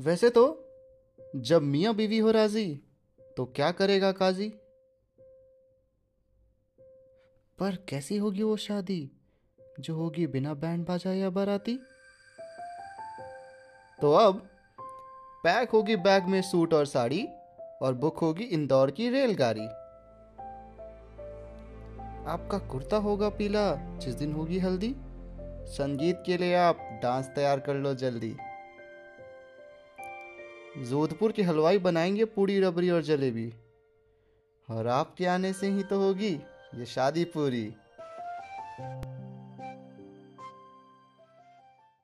वैसे तो जब मियाँ बीवी हो राज़ी तो क्या करेगा काजी? पर कैसी होगी वो शादी, जो होगी बिना बैंड बाजा या बाराती? तो अब, पैक होगी बैग में सूट और साड़ी, और बुक होगी इंदौर की रेलगाड़ी। आपका कुर्ता होगा पीला, जिस दिन होगी हल्दी। संगीत के लिए आप डांस तैयार कर लो जल्दी। जोधपुर के हलवाई बनाएँगे पूड़ी, रबड़ी और जलेबी। और आपके आने से ही तो होगी ये शादी पूरी।